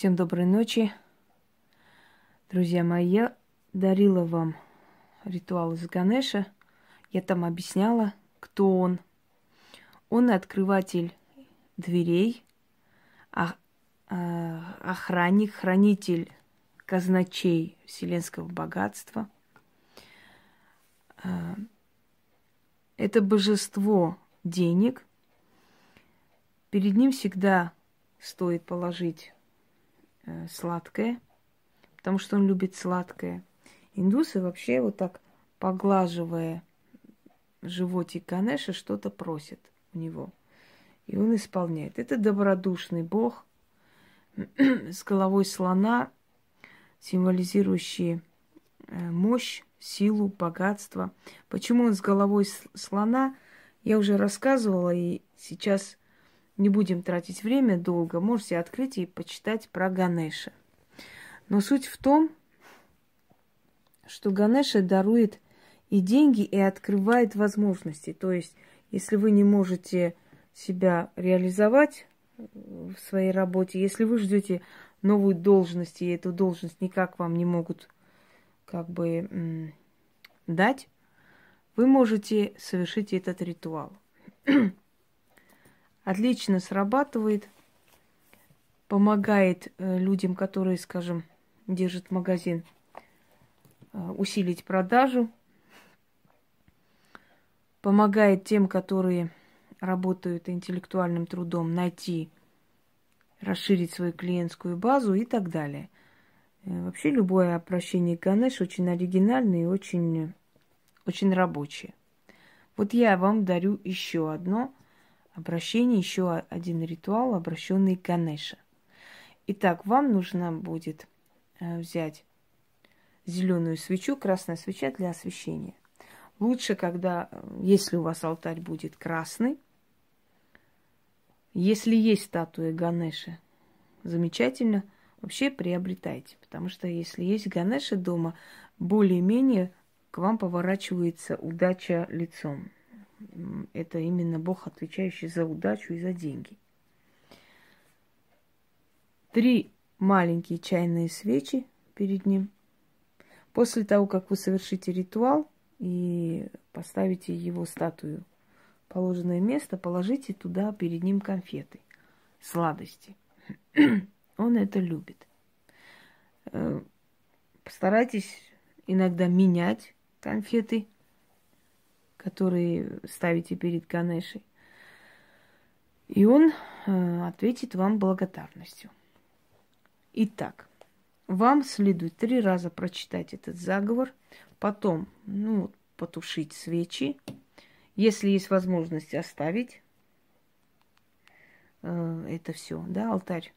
Всем доброй ночи. Друзья мои, я дарила вам ритуал из Ганеша. Я там объясняла, кто он. Он открыватель дверей, а, а, охранник, хранитель казначей вселенского богатства. А, это божество денег. Перед ним всегда стоит положить сладкое, потому что он любит сладкое. Индусы вообще вот так поглаживая животик Ганеша, что-то просят у него. И он исполняет. Это добродушный бог с головой слона, символизирующий э, мощь, силу, богатство. Почему он с головой слона, я уже рассказывала, и сейчас не будем тратить время долго. Можете открыть и почитать про Ганеша. Но суть в том, что Ганеша дарует и деньги, и открывает возможности. То есть, если вы не можете себя реализовать в своей работе, если вы ждете новую должность, и эту должность никак вам не могут как бы дать, вы можете совершить этот ритуал. Отлично срабатывает, помогает э, людям, которые, скажем, держат магазин, э, усилить продажу, помогает тем, которые работают интеллектуальным трудом, найти, расширить свою клиентскую базу и так далее. Э, вообще любое обращение к Ганеш очень оригинальное и очень, очень рабочее. Вот я вам дарю еще одно обращение, еще один ритуал, обращенный к Ганеша. Итак, вам нужно будет э, взять зеленую свечу, красная свеча для освещения. Лучше, когда, э, если у вас алтарь будет красный, если есть статуя Ганеши, замечательно, вообще приобретайте. Потому что если есть Ганеши дома, более-менее к вам поворачивается удача лицом. Это именно Бог, отвечающий за удачу и за деньги. Три маленькие чайные свечи перед ним. После того, как вы совершите ритуал и поставите его статую положенное место, положите туда перед ним конфеты, сладости. Он это любит. Э, постарайтесь иногда менять конфеты, которые ставите перед Ганешей. И он э, ответит вам благодарностью. Итак, вам следует три раза прочитать этот заговор, потом, ну, потушить свечи, если есть возможность оставить э, это все, да, алтарь,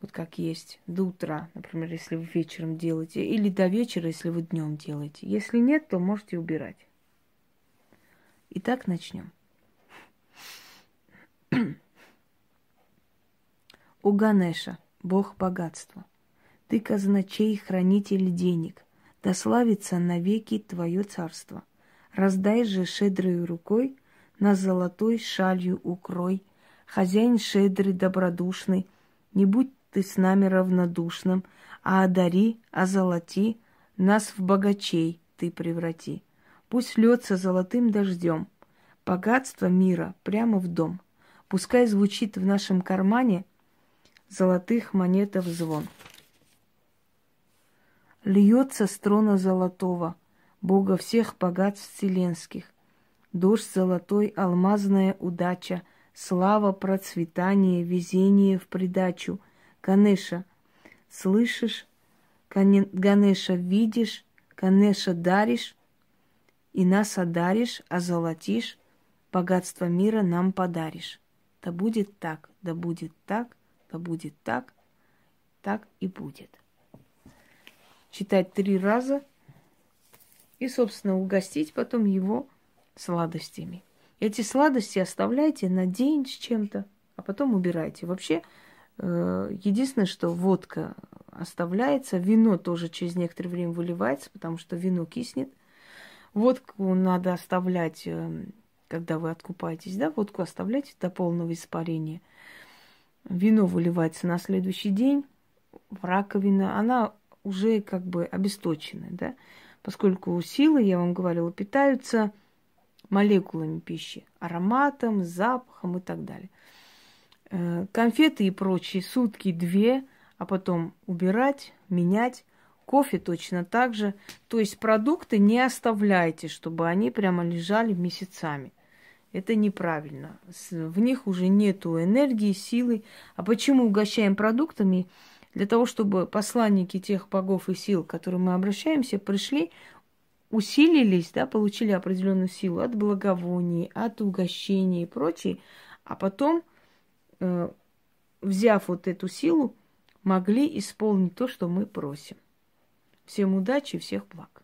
вот как есть, до утра, например, если вы вечером делаете, или до вечера, если вы днем делаете. Если нет, то можете убирать. Итак, начнем. У Ганеша, бог богатства, ты казначей, хранитель денег, да славится навеки твое царство. Раздай же шедрой рукой, на золотой шалью укрой. Хозяин шедрый, добродушный, не будь ты с нами равнодушным, а одари, озолоти, нас в богачей ты преврати. Пусть льется золотым дождем, богатство мира прямо в дом. Пускай звучит в нашем кармане золотых монетов звон. Льется с трона золотого — Бога всех богатств вселенских. Дождь золотой, алмазная удача, слава, процветание, везение в придачу. Ганеша, слышишь? Ганеша, видишь? Ганеша, даришь? И нас одаришь, озолотишь, богатство мира нам подаришь. Да будет так, да будет так, да будет так, так и будет. Читать три раза – и, собственно, угостить потом его сладостями. Эти сладости оставляйте на день с чем-то, а потом убирайте. Вообще, э, единственное, что водка оставляется, вино тоже через некоторое время выливается, потому что вино киснет. Водку надо оставлять, э, когда вы откупаетесь, да, водку оставляйте до полного испарения. Вино выливается на следующий день, в раковину, она уже как бы обесточена, да, поскольку силы, я вам говорила, питаются молекулами пищи, ароматом, запахом и так далее. Э, конфеты и прочие сутки две, а потом убирать, менять. Кофе точно так же. То есть продукты не оставляйте, чтобы они прямо лежали месяцами. Это неправильно. В них уже нету энергии, силы. А почему угощаем продуктами? Для того, чтобы посланники тех богов и сил, к которым мы обращаемся, пришли, усилились, да, получили определенную силу от благовоний, от угощений и прочее, а потом, э, взяв вот эту силу, могли исполнить то, что мы просим. Всем удачи, всех благ.